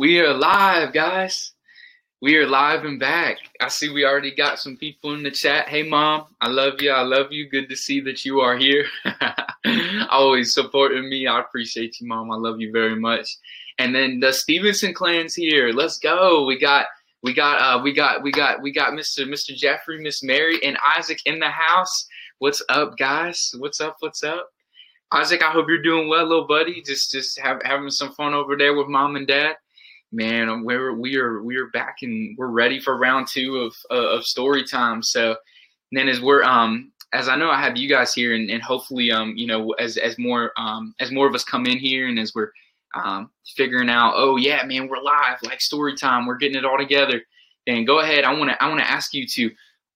We are live, guys. We are live and back. I see we already got some people in the chat. Hey, mom, I love you. I love you. Good to see that you are here. Always supporting me. I appreciate you, mom. I love you very much. And then the Stevenson clan's here. Let's go. We got. We got uh we got we got we got Mr. Mr. Jeffrey, Miss Mary, and Isaac in the house. What's up, guys? What's up? What's up? Isaac, I hope you're doing well, little buddy. Just just have, having some fun over there with mom and dad. Man, we're we are we are back and we're ready for round two of uh, of story time. So then as we're um as I know I have you guys here and, and hopefully um you know as as more um as more of us come in here and as we're um figuring out oh yeah man we're live like story time we're getting it all together then go ahead I want to I want to ask you to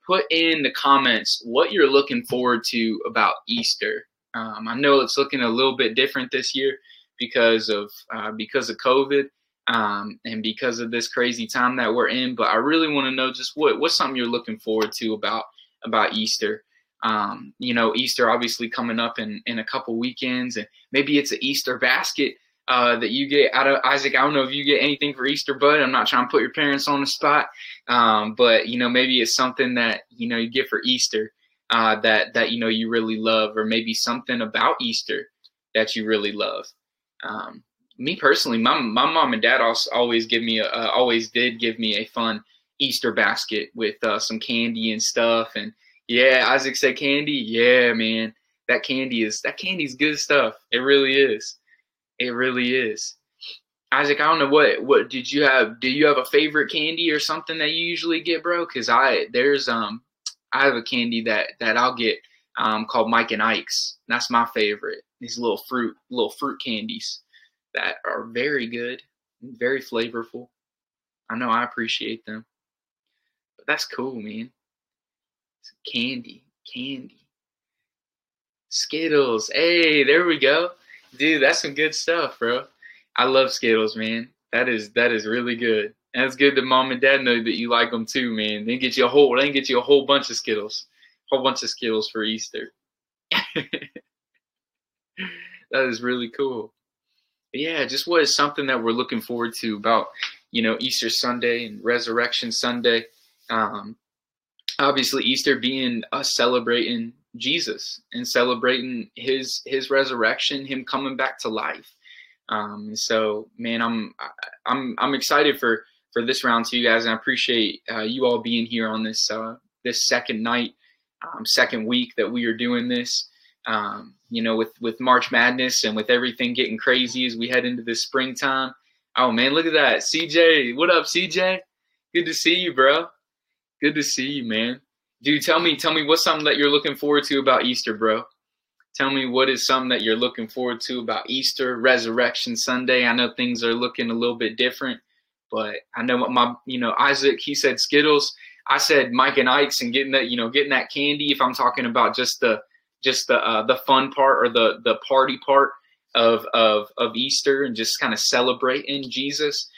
put in the comments what you're looking forward to about Easter um, I know it's looking a little bit different this year because of uh, because of COVID um, and because of this crazy time that we're in. But I really want to know just what what's something you're looking forward to about about Easter. Um, you know, Easter obviously coming up in in a couple weekends, and maybe it's an Easter basket uh, that you get out of Isaac. I don't know if you get anything for Easter, but I'm not trying to put your parents on the spot. Um, but you know, maybe it's something that you know you get for Easter uh, that that you know you really love, or maybe something about Easter that you really love. Um, me personally, my my mom and dad also always give me a, uh, always did give me a fun Easter basket with uh, some candy and stuff. And yeah, Isaac said candy. Yeah, man, that candy is that candy's good stuff. It really is. It really is. Isaac, I don't know what what did you have? Do you have a favorite candy or something that you usually get, bro? Because I there's um I have a candy that that I'll get um, called Mike and Ike's. That's my favorite. These little fruit little fruit candies that are very good, very flavorful. I know I appreciate them. But that's cool, man. It's candy, candy. Skittles. Hey, there we go. Dude, that's some good stuff, bro. I love Skittles, man. That is that is really good. And it's good that mom and dad know that you like them too, man. They get you a whole, they get you a whole bunch of Skittles, a whole bunch of Skittles for Easter. that is really cool. Yeah, just what is something that we're looking forward to about, you know, Easter Sunday and Resurrection Sunday. Um, obviously, Easter being us celebrating Jesus and celebrating his his resurrection, him coming back to life. Um, so, man, I'm I'm I'm excited for for this round to you guys, and I appreciate uh, you all being here on this uh, this second night, um, second week that we are doing this. Um, you know, with with March Madness and with everything getting crazy as we head into this springtime. Oh man, look at that, CJ. What up, CJ? Good to see you, bro. Good to see you, man. Dude, tell me, tell me what's something that you're looking forward to about Easter, bro. Tell me what is something that you're looking forward to about Easter, Resurrection Sunday. I know things are looking a little bit different but I know what my, you know, Isaac, he said Skittles. I said Mike and Ike's and getting that, you know, getting that candy. If I'm talking about just the, just the, uh, the fun part or the, the party part of, of, of Easter and just kind of celebrating Jesus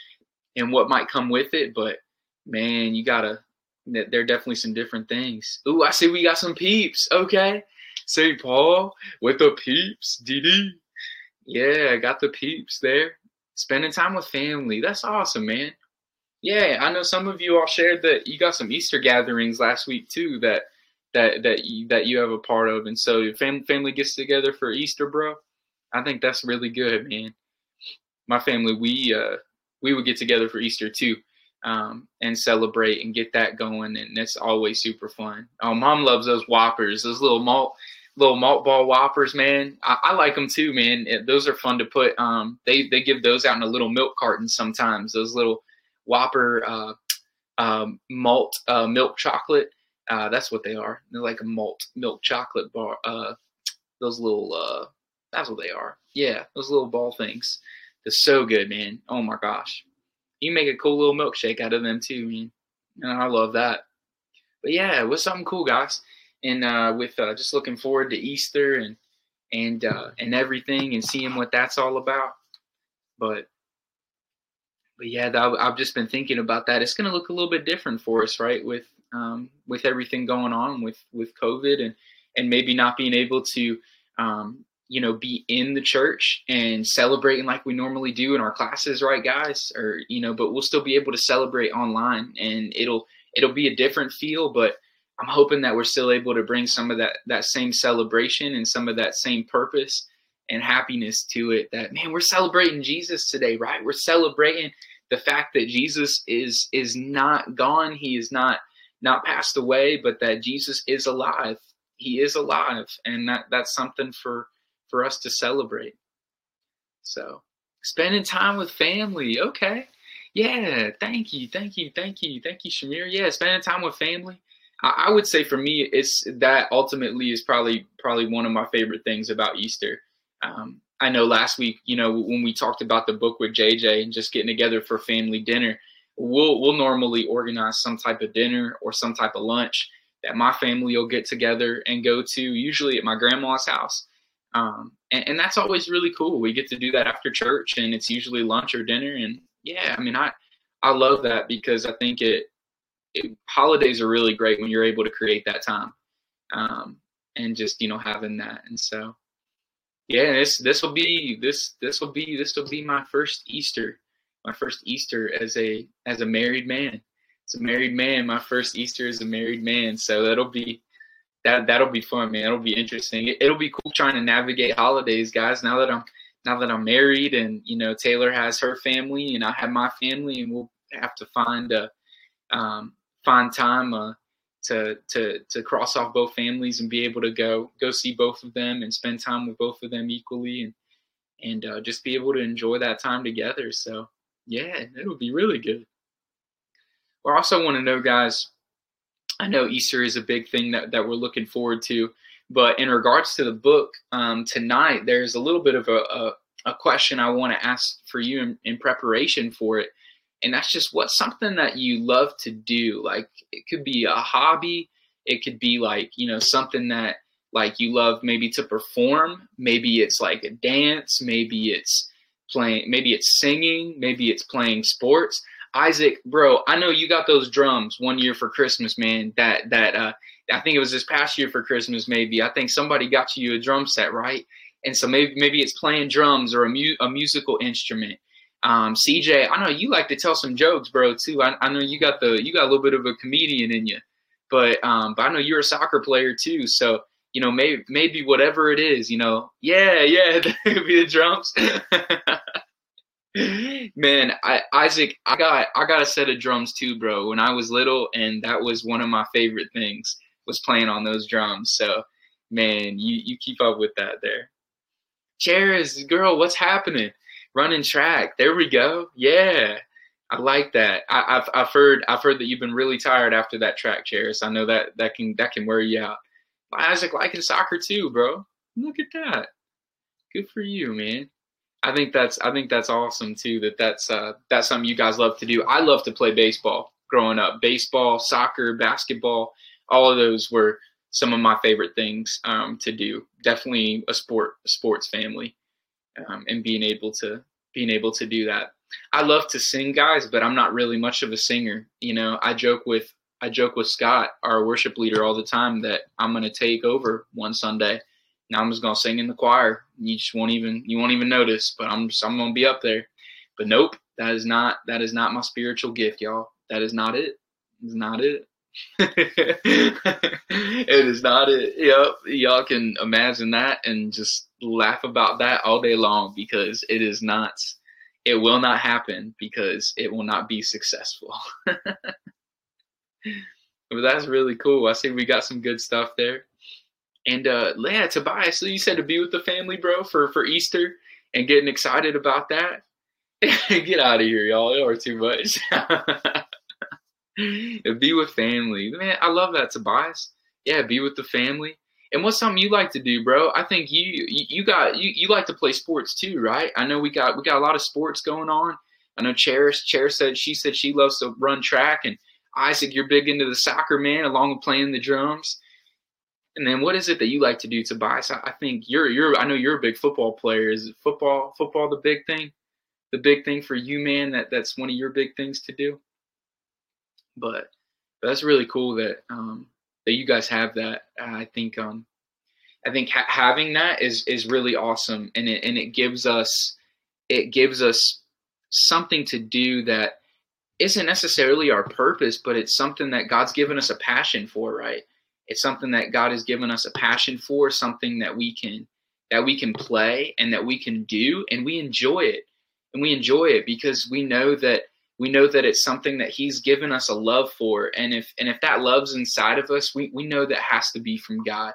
and what might come with it. But man, you gotta, there are definitely some different things. Ooh, I see we got some peeps. Okay. St. Paul with the peeps. DD. Yeah, I got the peeps there spending time with family. That's awesome, man. Yeah, I know some of you all shared that you got some Easter gatherings last week too that that that you, that you have a part of, and so your family family gets together for Easter, bro. I think that's really good, man. My family, we uh, we would get together for Easter too, um, and celebrate and get that going, and that's always super fun. Oh, mom loves those Whoppers, those little malt little malt ball whoppers, man. I, I like them too, man. Those are fun to put. Um, they they give those out in a little milk carton sometimes. Those little whopper uh, um, malt uh, milk chocolate. Uh, that's what they are. They're like a malt milk chocolate bar. Uh, those little. Uh, that's what they are. Yeah, those little ball things. They're so good, man. Oh my gosh, you make a cool little milkshake out of them too, man. And I love that. But yeah, it was something cool, guys and uh, with uh, just looking forward to Easter and and uh, and everything and seeing what that's all about. But but yeah, I've just been thinking about that. It's going to look a little bit different for us, right? With um, with everything going on with with COVID and and maybe not being able to um, you know, be in the church and celebrating like we normally do in our classes, right, guys? Or you know, but we'll still be able to celebrate online, and it'll it'll be a different feel, but I'm hoping that we're still able to bring some of that that same celebration and some of that same purpose and happiness to it. That man, we're celebrating Jesus today, right? We're celebrating the fact that Jesus is is not gone. He is not not passed away, but that Jesus is alive. He is alive, and that that's something for for us to celebrate. So, spending time with family, okay. Yeah, thank you, thank you, thank you, thank you, Shamir. Yeah, spending time with family. I, I would say for me, it's that ultimately is probably probably one of my favorite things about Easter. Um, I know last week, you know, when we talked about the book with JJ and just getting together for family dinner, we'll we'll normally organize some type of dinner or some type of lunch that my family will get together and go to, usually at my grandma's house. Um, and, and, that's always really cool. We get to do that after church, and it's usually lunch or dinner. And yeah, I mean, I I love that because I think it, it holidays are really great when you're able to create that time, um, and just you know having that. And so, yeah, this this will be this this will be this will be my first Easter, my first Easter as a as a married man. As a married man, my first Easter as a married man. So that'll be that that'll be fun, man. It'll be interesting. It, will be cool trying to navigate holidays, guys. Now that I'm now that I'm married, and you know Taylor has her family, and I have my family, and we'll have to find a um, find time uh, to to to cross off both families and be able to go go see both of them and spend time with both of them equally, and and uh, just be able to enjoy that time together. So yeah, it'll be really good. Well, also want to know, guys I know Easter is a big thing that, that we're looking forward to. But in regards to the book um, tonight, there's a little bit of a, a, a question I want to ask for you in, in, preparation for it. And that's just what's something that you love to do? Like it could be a hobby, it could be like, you know, something that like you love maybe to perform. Maybe it's like a dance, maybe it's playing, maybe it's singing, maybe it's playing sports. Isaac, bro, I know you got those drums one year for Christmas, man. That that uh, I think it was this past year for Christmas, maybe. I think somebody got you a drum set, right? And so maybe maybe it's playing drums or a, mu- a musical instrument. Um, CJ, I know you like to tell some jokes, bro, too. I, I know you got the you got a little bit of a comedian in you, but um, but I know you're a soccer player too. So you know maybe maybe whatever it is, you know, yeah, yeah, be the drums. Man, I, Isaac, I got I got a set of drums too, bro. When I was little, and that was one of my favorite things was playing on those drums. So, man, you you keep up with that there. Cheers, girl, what's happening? Running track. There we go. Yeah, I like that. I, have I've heard I've heard that you've been really tired after that track, Cheris. I know that that can that can wear you out. Isaac liking soccer too, bro. Look at that. Good for you, man. I think that's I think that's awesome too. That that's uh, that's something you guys love to do. I love to play baseball growing up. Baseball, soccer, basketball, all of those were some of my favorite things um, to do. Definitely a sport, a sports family, um, and being able to being able to do that. I love to sing, guys, but I'm not really much of a singer. You know, I joke with I joke with Scott, our worship leader, all the time that I'm going to take over one Sunday now I'm just gonna sing in the choir. You just won't even you won't even notice, but I'm just, I'm gonna be up there. But nope, that is not that is not my spiritual gift, y'all. That is not it. It's not it. it is not it. Yep, y'all can imagine that and just laugh about that all day long because it is not. It will not happen because it will not be successful. but that's really cool. I see we got some good stuff there. And uh, yeah, Tobias, so you said to be with the family, bro, for for Easter, and getting excited about that. Get out of here, y'all. Y'all are too much. be with family, man. I love that, Tobias. Yeah, be with the family. And what's something you like to do, bro? I think you you got you, you like to play sports too, right? I know we got we got a lot of sports going on. I know Cherish Cherish said she said she loves to run track, and Isaac, you're big into the soccer, man, along with playing the drums. And then what is it that you like to do, Tobias? I, I think you're you're I know you're a big football player. Is football football the big thing? The big thing for you, man, that that's one of your big things to do. But, but that's really cool that um that you guys have that. I think um I think ha- having that is is really awesome, and it and it gives us it gives us something to do that isn't necessarily our purpose, but it's something that God's given us a passion for, right? It's something that God has given us a passion for, something that we can that we can play and that we can do and we enjoy it. And we enjoy it because we know that we know that it's something that he's given us a love for and if and if that love's inside of us, we, we know that has to be from God.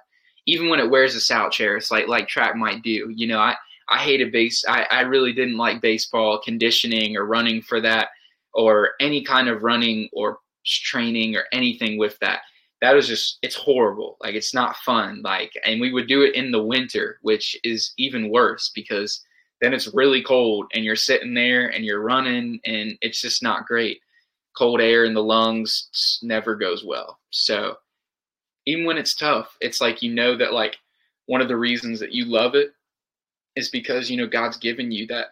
Even when it wears us out, Charis, like like track might do. You know, I I hated base I, I really didn't like baseball conditioning or running for that or any kind of running or training or anything with that that was just it's horrible. Like it's not fun. Like and we would do it in the winter which is even worse because then it's really cold and you're sitting there and you're running and it's just not great. Cold air in the lungs never goes well. So even when it's tough it's like you know that like one of the reasons that you love it is because you know god's given you that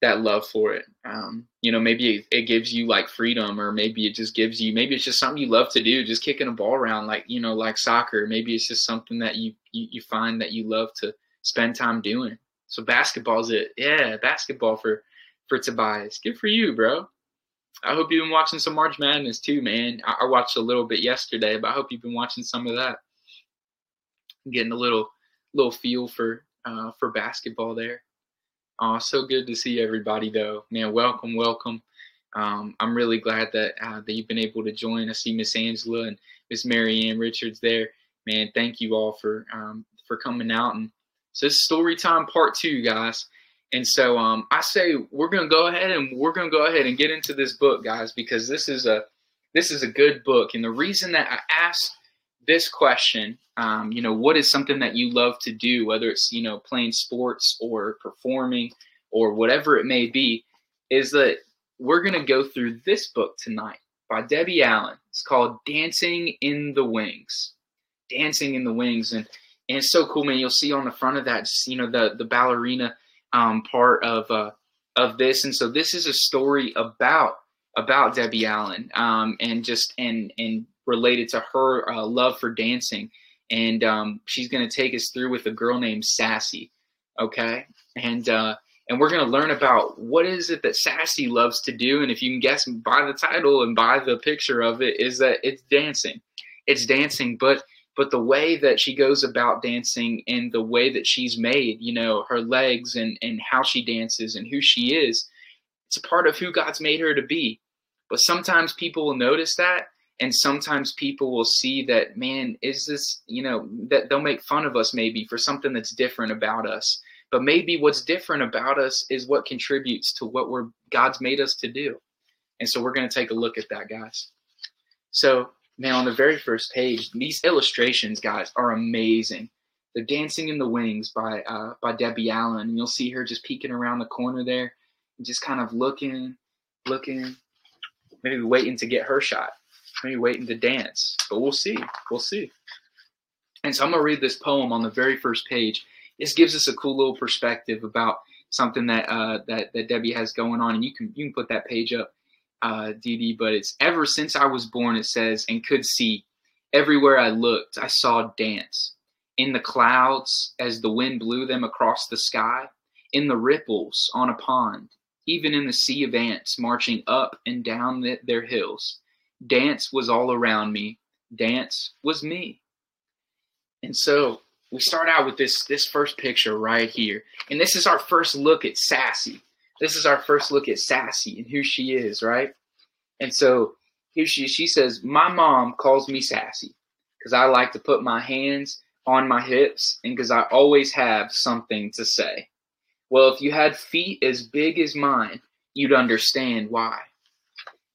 that love for it. Um, you know, maybe it, it, gives you like freedom, or maybe it just gives you, maybe it's just something you love to do, just kicking a ball around, like you know, like soccer. Maybe it's just something that you you, you find that you love to spend time doing. So basketball's it, yeah, basketball for for Tobias. Good for you, bro. I hope you've been watching some March Madness too, man. I, I watched a little bit yesterday, but I hope you've been watching some of that. Getting a little little feel for uh, for basketball there. Oh, so good to see everybody though. Man, welcome, welcome. Um, I'm really glad that uh, that you've been able to join. I see Miss Angela and Miss Mary Ann Richards there. Man, thank you all for um, for coming out. And so this is story time part two, guys. And so um, I say we're gonna go ahead and we're gonna go ahead and get into this book, guys, because this is a this is a good book. And the reason that I asked this question um, you know, what is something that you love to do, whether it's, you know, playing sports or performing or whatever it may be, is that we're going to go through this book tonight by Debbie Allen. It's called Dancing in the Wings. Dancing in the Wings. And, and it's so cool, man. You'll see on the front of that, just, you know, the, the ballerina um, part of, uh, of this. And so this is a story about about Debbie Allen um, and just and and related to her uh, love for dancing and um, she's going to take us through with a girl named Sassy. Okay, and uh, and we're going to learn about what is it that Sassy loves to do. And if you can guess by the title and by the picture of it, is that it's dancing. It's dancing, but but the way that she goes about dancing and the way that she's made, you know, her legs and and how she dances and who she is, it's a part of who God's made her to be. But sometimes people will notice that and sometimes people will see that man is this you know that they'll make fun of us maybe for something that's different about us. But maybe what's different about us is what contributes to what we're god's made us to do. And so we're going to take a look at that guys. So man on the very first page these illustrations guys are amazing. They're dancing in the wings by uh, by debbie allen. And you'll see her just peeking around the corner there and just kind of looking looking maybe waiting to get her shot maybe waiting to dance, but we'll see. We'll see. And so I'm going to read this poem on the very first page. This gives us a cool little perspective about something that uh, that that Debbie has going on, and you can you can put that page up, uh, Dee But it's ever since I was born, it says, and could see. Everywhere I looked, I saw dance in the clouds as the wind blew them across the sky, in the ripples on a pond, even in the sea of ants marching up and down the, their hills. Dance was all around me. Dance was me. And so we start out with this this first picture right here. And this is our first look at Sassy. This is our first look at Sassy and who she is, right? And so here she she says, "My mom calls me Sassy because I like to put my hands on my hips and because I always have something to say." Well, if you had feet as big as mine, you'd understand why.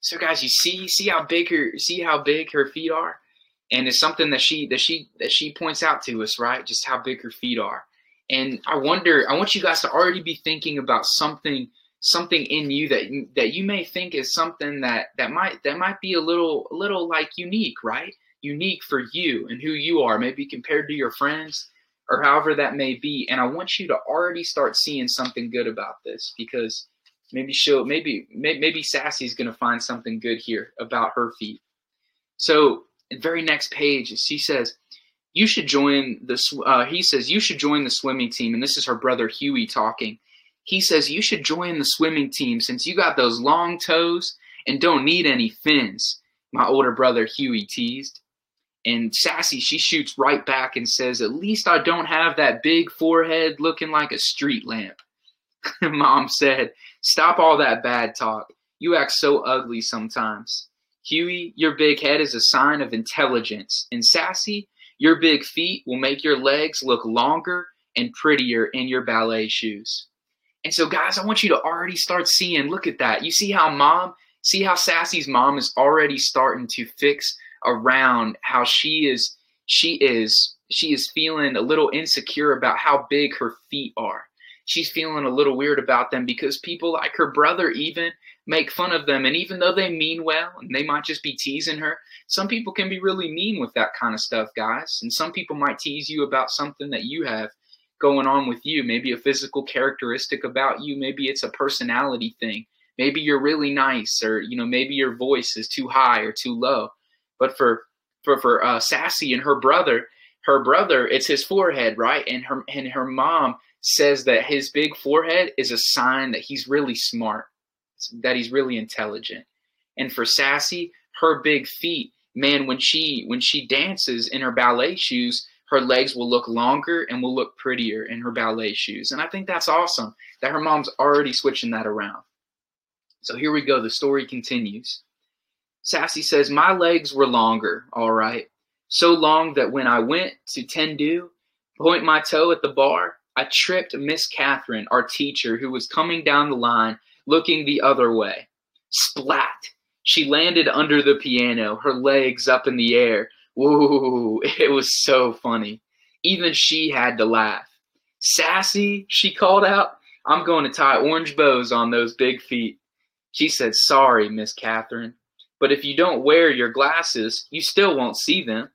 So guys, you see see how big her see how big her feet are? And it's something that she that she that she points out to us, right? Just how big her feet are. And I wonder, I want you guys to already be thinking about something something in you that that you may think is something that that might that might be a little a little like unique, right? Unique for you and who you are, maybe compared to your friends or however that may be. And I want you to already start seeing something good about this because maybe she'll maybe maybe Sassy's gonna find something good here about her feet. So the very next page, she says, you should join this. Uh, he says, you should join the swimming team. And this is her brother Huey talking. He says, you should join the swimming team since you got those long toes and don't need any fins. My older brother Huey teased. And Sassy, she shoots right back and says, At least I don't have that big forehead looking like a street lamp. Mom said, Stop all that bad talk. You act so ugly sometimes. Huey, your big head is a sign of intelligence. And Sassy, your big feet will make your legs look longer and prettier in your ballet shoes. And so, guys, I want you to already start seeing look at that. You see how mom, see how Sassy's mom is already starting to fix around how she is, she is, she is feeling a little insecure about how big her feet are. She's feeling a little weird about them because people like her brother even make fun of them. And even though they mean well and they might just be teasing her, some people can be really mean with that kind of stuff, guys. And some people might tease you about something that you have going on with you, maybe a physical characteristic about you, maybe it's a personality thing. Maybe you're really nice or you know maybe your voice is too high or too low. But for for for uh, Sassy and her brother, her brother, it's his forehead, right? And her and her mom says that his big forehead is a sign that he's really smart that he's really intelligent. And for Sassy, her big feet, man, when she when she dances in her ballet shoes, her legs will look longer and will look prettier in her ballet shoes. And I think that's awesome that her mom's already switching that around. So here we go. The story continues. Sassy says, My legs were longer, all right. So long that when I went to Tendu, point my toe at the bar, I tripped Miss Catherine, our teacher, who was coming down the line looking the other way. Splat! She landed under the piano, her legs up in the air. Woo! It was so funny. Even she had to laugh. Sassy, she called out, I'm going to tie orange bows on those big feet. She said, Sorry, Miss Catherine, but if you don't wear your glasses, you still won't see them.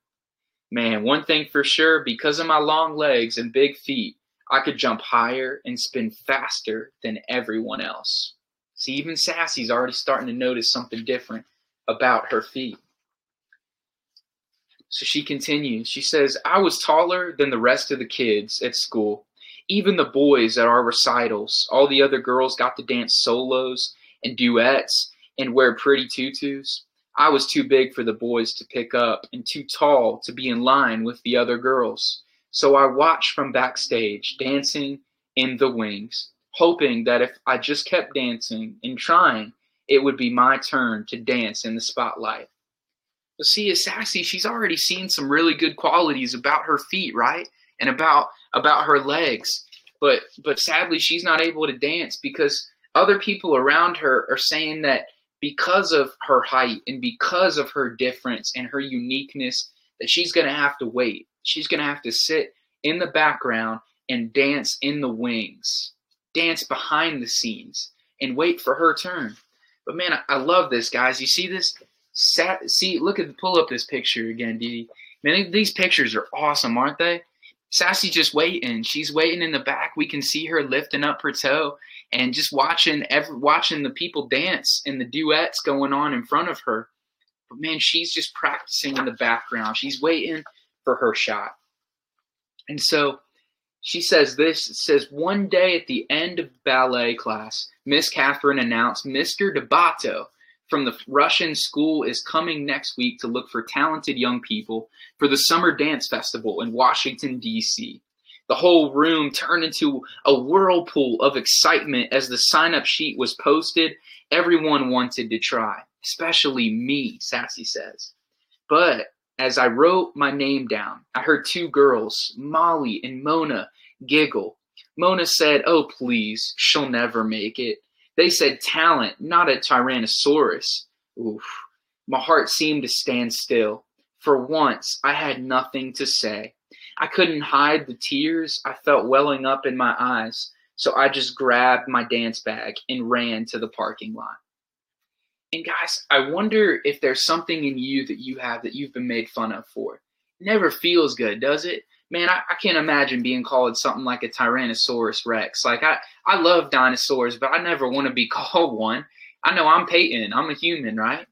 Man, one thing for sure, because of my long legs and big feet, I could jump higher and spin faster than everyone else. See, even Sassy's already starting to notice something different about her feet. So she continues. She says, I was taller than the rest of the kids at school, even the boys at our recitals. All the other girls got to dance solos and duets and wear pretty tutus. I was too big for the boys to pick up and too tall to be in line with the other girls. So I watched from backstage, dancing in the wings hoping that if I just kept dancing and trying, it would be my turn to dance in the spotlight. But see, as Sassy, she's already seen some really good qualities about her feet, right? And about about her legs. But but sadly she's not able to dance because other people around her are saying that because of her height and because of her difference and her uniqueness, that she's gonna have to wait. She's gonna have to sit in the background and dance in the wings dance behind the scenes and wait for her turn. But man, I, love this, guys. You see this? See, look at pull up this picture again, Dee. Man, these pictures are awesome, aren't they? Sassy just waiting. She's waiting in the back. We can see her lifting up her toe and just watching every watching the people dance and the duets going on in front of her. But man, she's just practicing in the background. She's waiting for her shot. And so she says this. Says, One day at the end of ballet class, Miss Catherine announced Mr. Debato from the Russian school is coming next week to look for talented young people for the Summer Dance Festival in Washington, D.C. The whole room turned into a whirlpool of excitement as the sign up sheet was posted. Everyone wanted to try, especially me, Sassy says. But as I wrote my name down, I heard two girls, Molly and Mona, giggle. Mona said, Oh, please, she'll never make it. They said talent, not a Tyrannosaurus. Oof. My heart seemed to stand still. For once, I had nothing to say. I couldn't hide the tears I felt welling up in my eyes, so I just grabbed my dance bag and ran to the parking lot. And guys, I wonder if there's something in you that you have that you've been made fun of for. Never feels good, does it? Man, I, I can't imagine being called something like a Tyrannosaurus Rex. Like I, I love dinosaurs, but I never want to be called one. I know I'm Peyton. I'm a human, right?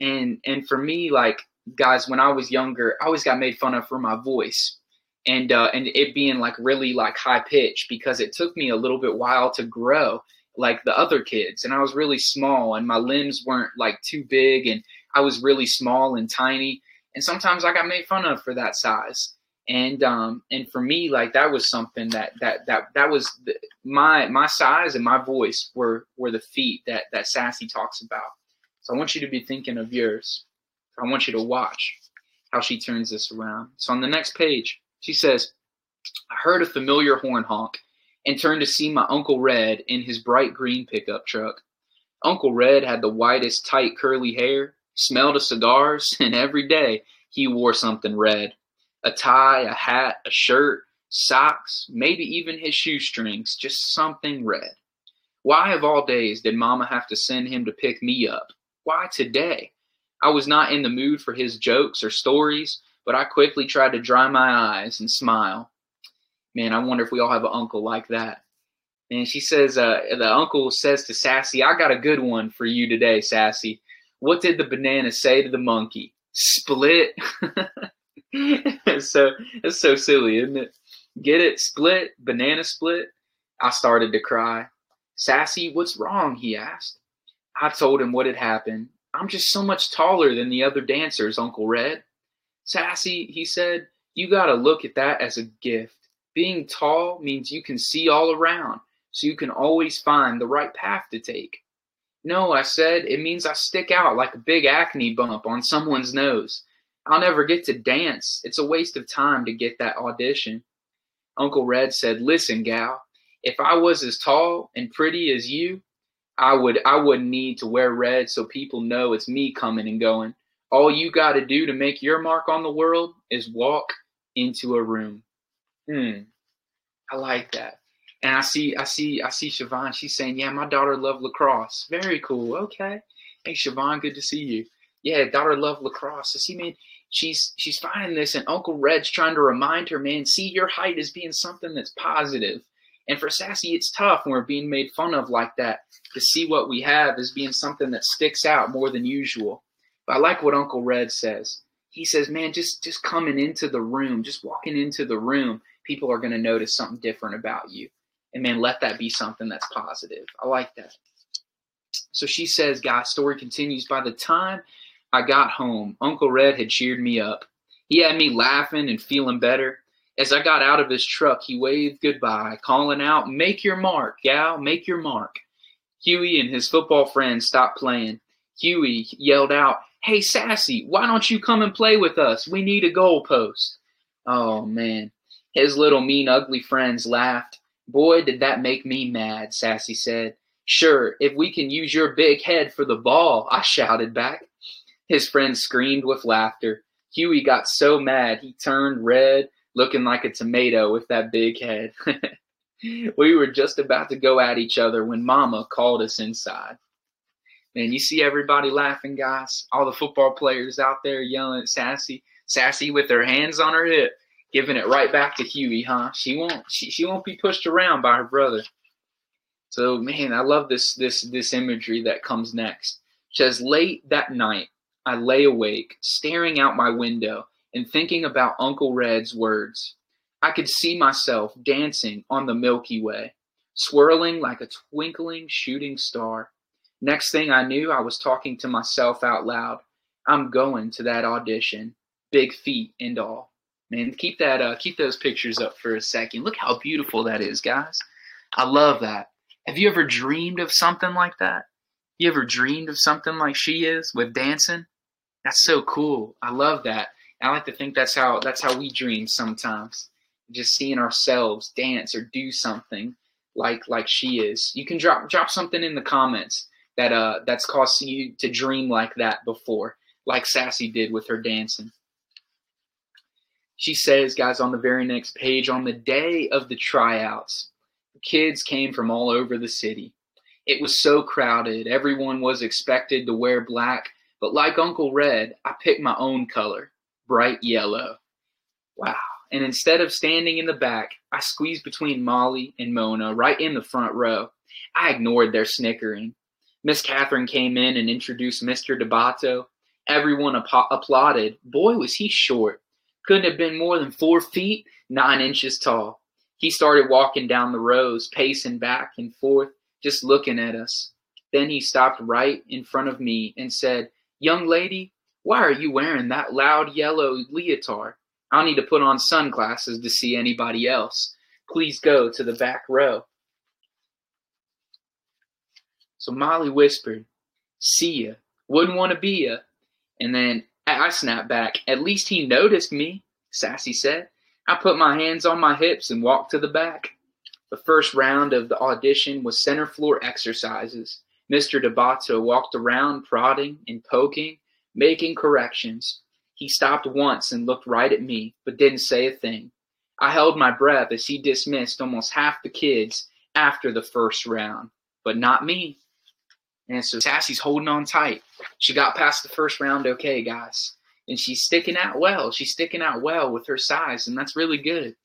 And and for me, like guys, when I was younger, I always got made fun of for my voice and uh, and it being like really like high pitch because it took me a little bit while to grow like the other kids and I was really small and my limbs weren't like too big and I was really small and tiny and sometimes I got made fun of for that size. And um and for me like that was something that that that that was the, my my size and my voice were were the feet that that sassy talks about. So I want you to be thinking of yours. I want you to watch how she turns this around. So on the next page she says, I heard a familiar horn honk and turned to see my Uncle Red in his bright green pickup truck. Uncle Red had the whitest, tight, curly hair, smelled of cigars, and every day he wore something red a tie, a hat, a shirt, socks, maybe even his shoestrings, just something red. Why, of all days, did Mama have to send him to pick me up? Why today? I was not in the mood for his jokes or stories, but I quickly tried to dry my eyes and smile. Man, I wonder if we all have an uncle like that. And she says, uh, the uncle says to Sassy, I got a good one for you today, Sassy. What did the banana say to the monkey? Split. so it's so silly, isn't it? Get it? Split? Banana split? I started to cry. Sassy, what's wrong? he asked. I told him what had happened. I'm just so much taller than the other dancers, Uncle Red. Sassy, he said, you got to look at that as a gift. Being tall means you can see all around, so you can always find the right path to take. No, I said, it means I stick out like a big acne bump on someone's nose. I'll never get to dance. It's a waste of time to get that audition. Uncle Red said, Listen, gal, if I was as tall and pretty as you, I would I wouldn't need to wear red so people know it's me coming and going. All you got to do to make your mark on the world is walk into a room. Hmm. I like that. And I see, I see, I see Siobhan. She's saying, "Yeah, my daughter loved lacrosse. Very cool. Okay. Hey, Siobhan, good to see you. Yeah, daughter loved lacrosse. See, man. She's she's finding this, and Uncle Red's trying to remind her, man. See your height as being something that's positive. And for Sassy, it's tough when we're being made fun of like that to see what we have as being something that sticks out more than usual. But I like what Uncle Red says. He says, "Man, just just coming into the room, just walking into the room, people are going to notice something different about you." And man, let that be something that's positive. I like that. So she says, guys, story continues. By the time I got home, Uncle Red had cheered me up. He had me laughing and feeling better. As I got out of his truck, he waved goodbye, calling out, Make your mark, gal, make your mark. Huey and his football friends stopped playing. Huey yelled out, Hey, Sassy, why don't you come and play with us? We need a goalpost. Oh, man. His little mean, ugly friends laughed. Boy, did that make me mad, Sassy said. Sure, if we can use your big head for the ball, I shouted back. His friends screamed with laughter. Huey got so mad he turned red, looking like a tomato with that big head. we were just about to go at each other when Mama called us inside. Man, you see everybody laughing, guys. All the football players out there yelling at Sassy, Sassy with her hands on her hip, giving it right back to Huey, huh? She won't she, she won't be pushed around by her brother. So man, I love this this this imagery that comes next. It says late that night, I lay awake, staring out my window and thinking about Uncle Red's words. I could see myself dancing on the Milky Way, swirling like a twinkling shooting star. Next thing I knew, I was talking to myself out loud. I'm going to that audition, big feet and all. Man, keep that, uh, keep those pictures up for a second. Look how beautiful that is, guys. I love that. Have you ever dreamed of something like that? You ever dreamed of something like she is with dancing? That's so cool. I love that. I like to think that's how that's how we dream sometimes. Just seeing ourselves dance or do something like like she is. You can drop drop something in the comments that uh that's caused you to dream like that before, like Sassy did with her dancing. She says, guys, on the very next page, on the day of the tryouts, the kids came from all over the city. It was so crowded. Everyone was expected to wear black, but like Uncle Red, I picked my own color, bright yellow. Wow. And instead of standing in the back, I squeezed between Molly and Mona right in the front row. I ignored their snickering. Miss Catherine came in and introduced Mr. Debato. Everyone ap- applauded. Boy, was he short. Couldn't have been more than four feet, nine inches tall. He started walking down the rows, pacing back and forth, just looking at us. Then he stopped right in front of me and said, Young lady, why are you wearing that loud yellow leotard? I'll need to put on sunglasses to see anybody else. Please go to the back row. So Molly whispered, See ya. Wouldn't want to be ya. And then I snapped back. At least he noticed me, Sassy said. I put my hands on my hips and walked to the back. The first round of the audition was center floor exercises. Mr. Debato walked around, prodding and poking, making corrections. He stopped once and looked right at me, but didn't say a thing. I held my breath as he dismissed almost half the kids after the first round, but not me. And so Sassy's holding on tight. She got past the first round okay, guys. And she's sticking out well. She's sticking out well with her size, and that's really good.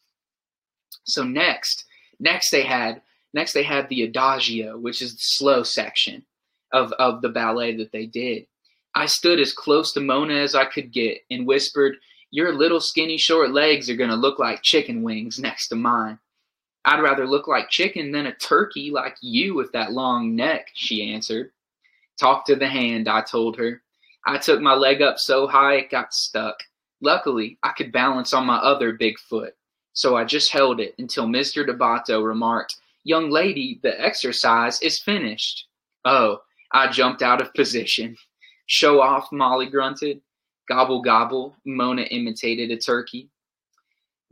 So next, next they had next they had the adagio, which is the slow section of, of the ballet that they did. I stood as close to Mona as I could get and whispered, Your little skinny short legs are gonna look like chicken wings next to mine. I'd rather look like chicken than a turkey like you with that long neck, she answered. Talk to the hand, I told her. I took my leg up so high it got stuck. Luckily, I could balance on my other big foot, so I just held it until Mr. Debato remarked, Young lady, the exercise is finished. Oh, I jumped out of position. Show off, Molly grunted. Gobble, gobble, Mona imitated a turkey.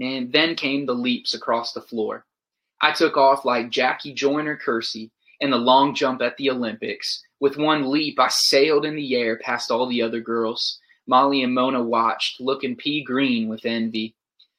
And then came the leaps across the floor. I took off like Jackie Joyner Kersee in the long jump at the Olympics. With one leap, I sailed in the air past all the other girls. Molly and Mona watched, looking pea green with envy.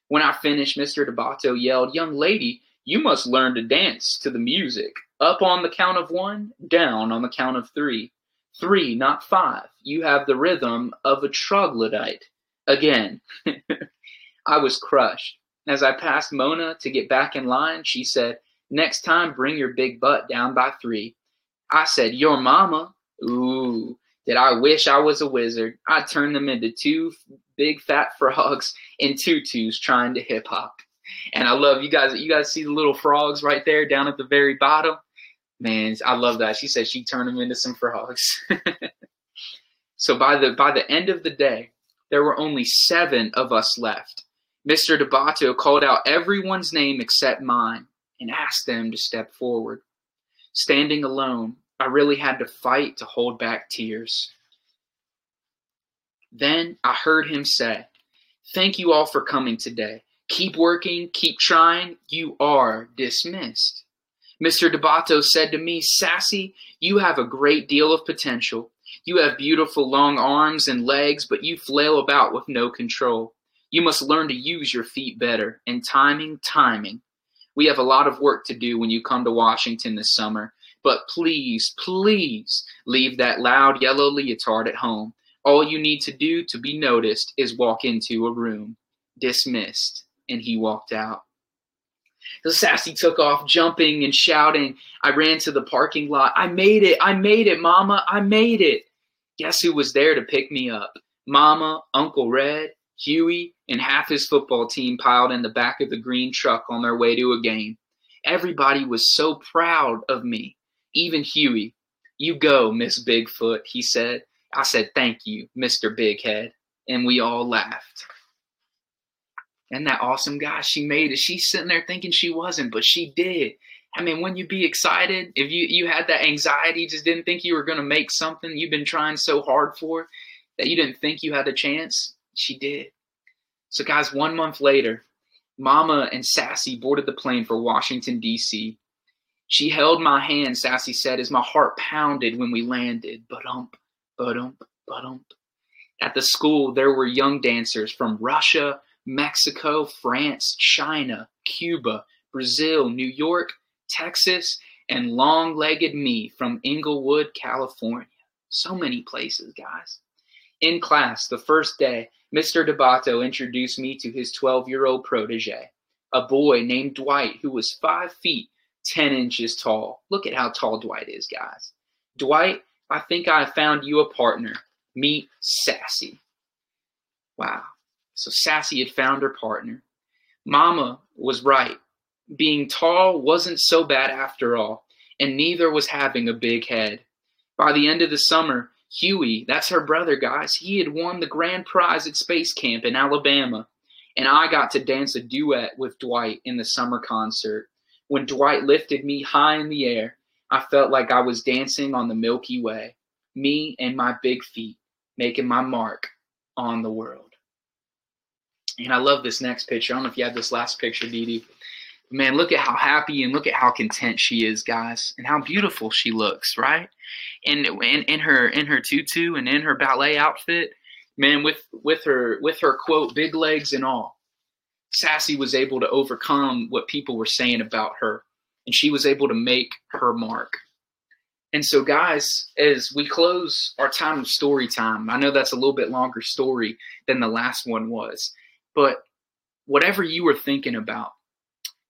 When I finished, Mr. Debato yelled, Young lady, you must learn to dance to the music. Up on the count of one, down on the count of three. Three, not five. You have the rhythm of a troglodyte. Again. I was crushed. As I passed Mona to get back in line, she said, Next time, bring your big butt down by three. I said, Your mama? Ooh, did I wish I was a wizard? I'd turn them into two big fat frogs in tutus trying to hip hop. And I love you guys. You guys see the little frogs right there down at the very bottom? Man, I love that. She said she turned them into some frogs. so by the by the end of the day, there were only seven of us left. Mr. Debato called out everyone's name except mine and asked them to step forward. Standing alone, I really had to fight to hold back tears. Then I heard him say, Thank you all for coming today. Keep working, keep trying. You are dismissed. Mr. Debato said to me, Sassy, you have a great deal of potential. You have beautiful long arms and legs, but you flail about with no control. You must learn to use your feet better. And timing, timing. We have a lot of work to do when you come to Washington this summer. But please, please leave that loud yellow leotard at home. All you need to do to be noticed is walk into a room. Dismissed. And he walked out. The Sassy took off, jumping and shouting. I ran to the parking lot. I made it! I made it, Mama! I made it! Guess who was there to pick me up? Mama, Uncle Red, Huey, and half his football team piled in the back of the green truck on their way to a game. Everybody was so proud of me, even Huey. You go, Miss Bigfoot, he said. I said, Thank you, Mr. Bighead. And we all laughed. And that awesome guy, she made it. She's sitting there thinking she wasn't, but she did. I mean, wouldn't you be excited if you, you had that anxiety, just didn't think you were going to make something you've been trying so hard for that you didn't think you had a chance? She did. So, guys, one month later, Mama and Sassy boarded the plane for Washington, D.C. She held my hand, Sassy said, as my heart pounded when we landed. But-ump, but-ump, but-ump. At the school, there were young dancers from Russia, Mexico, France, China, Cuba, Brazil, New York, Texas, and long legged me from Inglewood, California. So many places, guys. In class, the first day, Mr. Debato introduced me to his 12 year old protege, a boy named Dwight who was 5 feet 10 inches tall. Look at how tall Dwight is, guys. Dwight, I think I found you a partner. Meet Sassy. Wow. So Sassy had found her partner. Mama was right. Being tall wasn't so bad after all, and neither was having a big head. By the end of the summer, Huey, that's her brother, guys, he had won the grand prize at Space Camp in Alabama. And I got to dance a duet with Dwight in the summer concert. When Dwight lifted me high in the air, I felt like I was dancing on the Milky Way, me and my big feet making my mark on the world. And I love this next picture. I don't know if you have this last picture, Dee Dee. Man, look at how happy and look at how content she is, guys, and how beautiful she looks, right? And in, in her in her tutu and in her ballet outfit, man, with with her with her quote big legs and all, Sassy was able to overcome what people were saying about her, and she was able to make her mark. And so, guys, as we close our time of story time, I know that's a little bit longer story than the last one was, but whatever you were thinking about,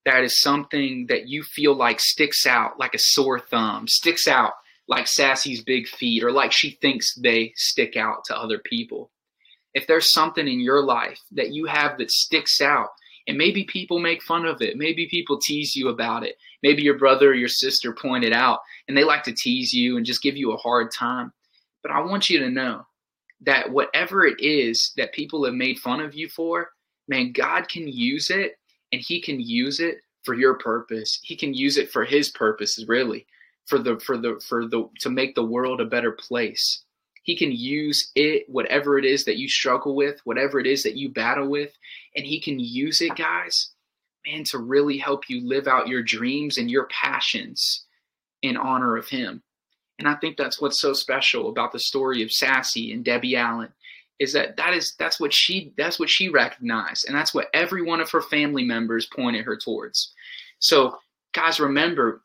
that is something that you feel like sticks out like a sore thumb, sticks out like Sassy's big feet, or like she thinks they stick out to other people. If there's something in your life that you have that sticks out, and maybe people make fun of it, maybe people tease you about it, maybe your brother or your sister pointed out and they like to tease you and just give you a hard time. But I want you to know that whatever it is that people have made fun of you for, man, God can use it and He can use it for your purpose. He can use it for His purposes, really, for the for the for the to make the world a better place. He can use it, whatever it is that you struggle with, whatever it is that you battle with, and He can use it, guys, man, to really help you live out your dreams and your passions in honor of him. And I think that's what's so special about the story of Sassy and Debbie Allen is that that is that's what she that's what she recognized and that's what every one of her family members pointed her towards. So guys remember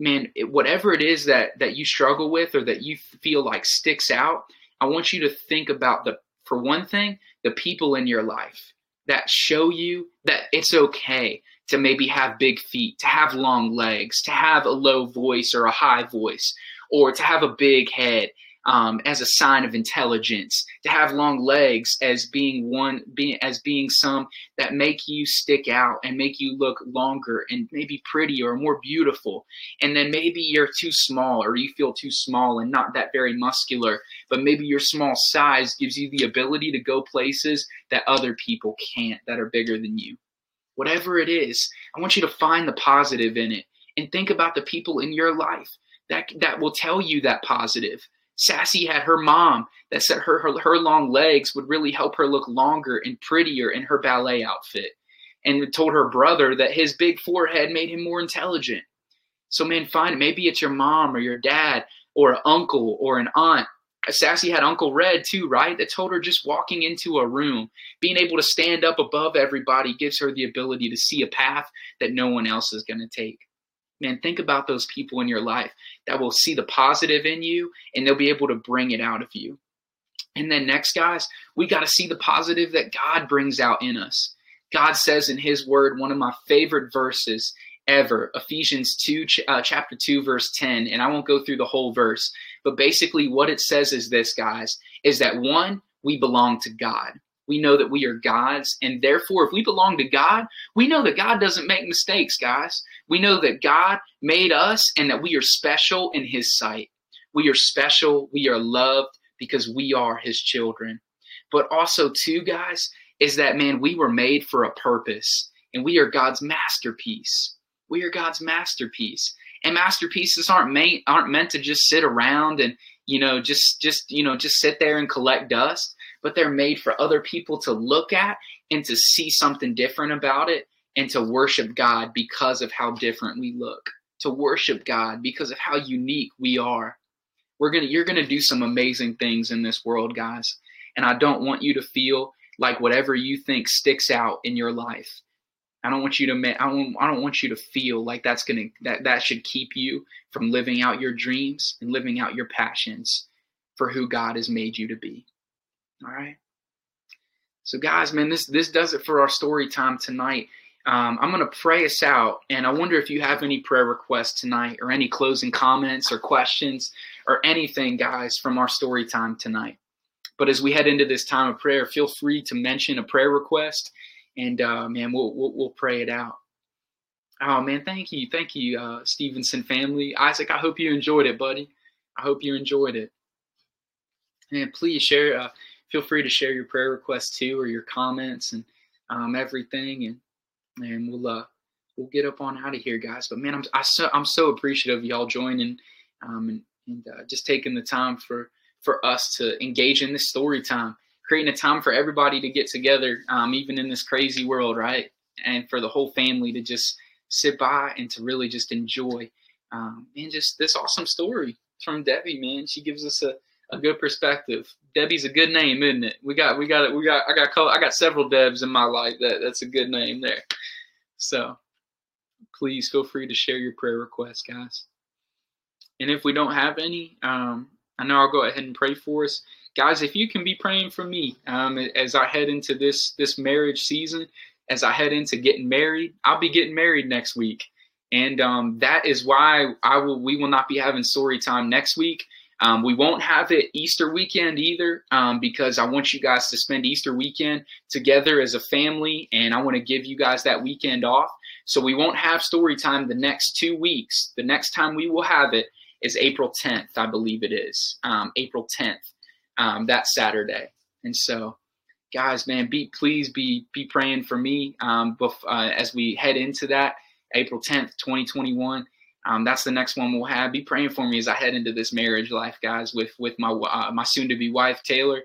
man whatever it is that that you struggle with or that you feel like sticks out, I want you to think about the for one thing, the people in your life that show you that it's okay to maybe have big feet, to have long legs, to have a low voice or a high voice, or to have a big head um, as a sign of intelligence, to have long legs as being one, being as being some that make you stick out and make you look longer and maybe prettier or more beautiful. And then maybe you're too small or you feel too small and not that very muscular, but maybe your small size gives you the ability to go places that other people can't that are bigger than you whatever it is, I want you to find the positive in it and think about the people in your life that that will tell you that positive. Sassy had her mom that said her, her her long legs would really help her look longer and prettier in her ballet outfit, and told her brother that his big forehead made him more intelligent. So man, find it. Maybe it's your mom or your dad or an uncle or an aunt Sassy had Uncle Red too, right? That told her just walking into a room, being able to stand up above everybody gives her the ability to see a path that no one else is going to take. Man, think about those people in your life that will see the positive in you and they'll be able to bring it out of you. And then next, guys, we got to see the positive that God brings out in us. God says in His Word, one of my favorite verses ever, Ephesians 2, uh, chapter 2, verse 10. And I won't go through the whole verse, but basically, what it says is this, guys, is that one, we belong to God. We know that we are God's, and therefore, if we belong to God, we know that God doesn't make mistakes, guys. We know that God made us and that we are special in His sight. We are special, we are loved because we are His children. But also, too, guys, is that man, we were made for a purpose, and we are God's masterpiece. We are God's masterpiece and masterpieces aren't made aren't meant to just sit around and you know just just you know just sit there and collect dust but they're made for other people to look at and to see something different about it and to worship God because of how different we look to worship God because of how unique we are we're going to you're going to do some amazing things in this world guys and I don't want you to feel like whatever you think sticks out in your life I don't want you to I don't I don't want you to feel like that's going to that that should keep you from living out your dreams and living out your passions for who God has made you to be. All right? So guys, man, this this does it for our story time tonight. Um, I'm going to pray us out, and I wonder if you have any prayer requests tonight, or any closing comments, or questions, or anything, guys, from our story time tonight. But as we head into this time of prayer, feel free to mention a prayer request, and uh, man, we'll, we'll, we'll pray it out. Oh man, thank you, thank you, uh, Stevenson family. Isaac, I hope you enjoyed it, buddy. I hope you enjoyed it. And please share. Uh, feel free to share your prayer requests too, or your comments and um, everything, and and we'll uh, we'll get up on out of here, guys. But man, I'm I so, I'm so appreciative of y'all joining um, and, and uh, just taking the time for for us to engage in this story time, creating a time for everybody to get together, um, even in this crazy world, right? And for the whole family to just sit by and to really just enjoy, um, and just this awesome story from Debbie, man. She gives us a, a good perspective. Debbie's a good name, isn't it? We got we got it. We got I got I got several Debs in my life. That that's a good name there. So please feel free to share your prayer requests, guys. And if we don't have any, um, I know I'll go ahead and pray for us, guys. If you can be praying for me um, as I head into this this marriage season, as I head into getting married, I'll be getting married next week, and um, that is why I will. We will not be having story time next week. Um, we won't have it Easter weekend either um, because I want you guys to spend Easter weekend together as a family, and I want to give you guys that weekend off. So we won't have story time the next two weeks. The next time we will have it is April 10th, I believe it is. Um, April 10th, um, that Saturday. And so, guys, man, be please be be praying for me um, bef- uh, as we head into that April 10th, 2021. Um, that's the next one we'll have. Be praying for me as I head into this marriage life, guys, with with my uh, my soon to be wife Taylor.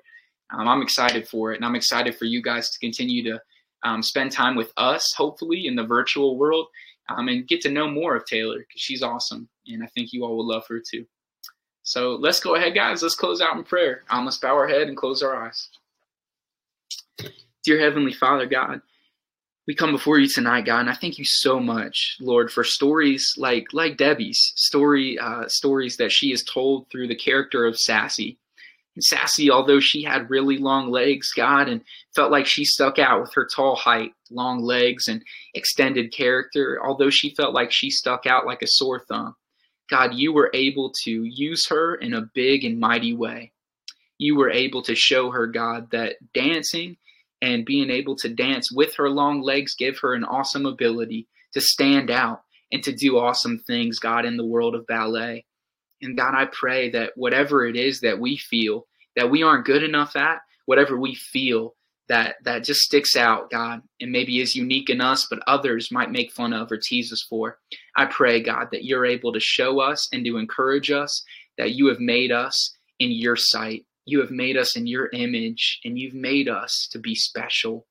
Um, I'm excited for it, and I'm excited for you guys to continue to um, spend time with us, hopefully in the virtual world, um, and get to know more of Taylor because she's awesome, and I think you all will love her too. So let's go ahead, guys. Let's close out in prayer. Um, let's bow our head and close our eyes. Dear Heavenly Father, God, we come before you tonight, God, and I thank you so much, Lord, for stories like like Debbie's story, uh, stories that she has told through the character of Sassy. And Sassy, although she had really long legs, God, and felt like she stuck out with her tall height, long legs, and extended character, although she felt like she stuck out like a sore thumb, God, you were able to use her in a big and mighty way. You were able to show her, God, that dancing and being able to dance with her long legs give her an awesome ability to stand out and to do awesome things, God, in the world of ballet. And God, I pray that whatever it is that we feel that we aren't good enough at, whatever we feel that that just sticks out, God, and maybe is unique in us, but others might make fun of or tease us for. I pray, God, that you're able to show us and to encourage us that you have made us in your sight. You have made us in your image, and you've made us to be special.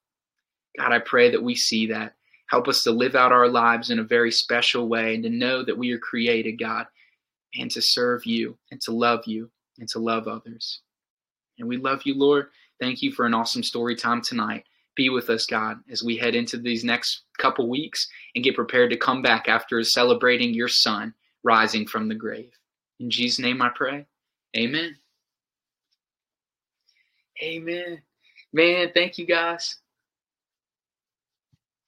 God, I pray that we see that. Help us to live out our lives in a very special way and to know that we are created, God, and to serve you and to love you and to love others. And we love you, Lord. Thank you for an awesome story time tonight. Be with us, God, as we head into these next couple weeks and get prepared to come back after celebrating your Son rising from the grave. In Jesus' name I pray. Amen. Amen. Man, thank you guys.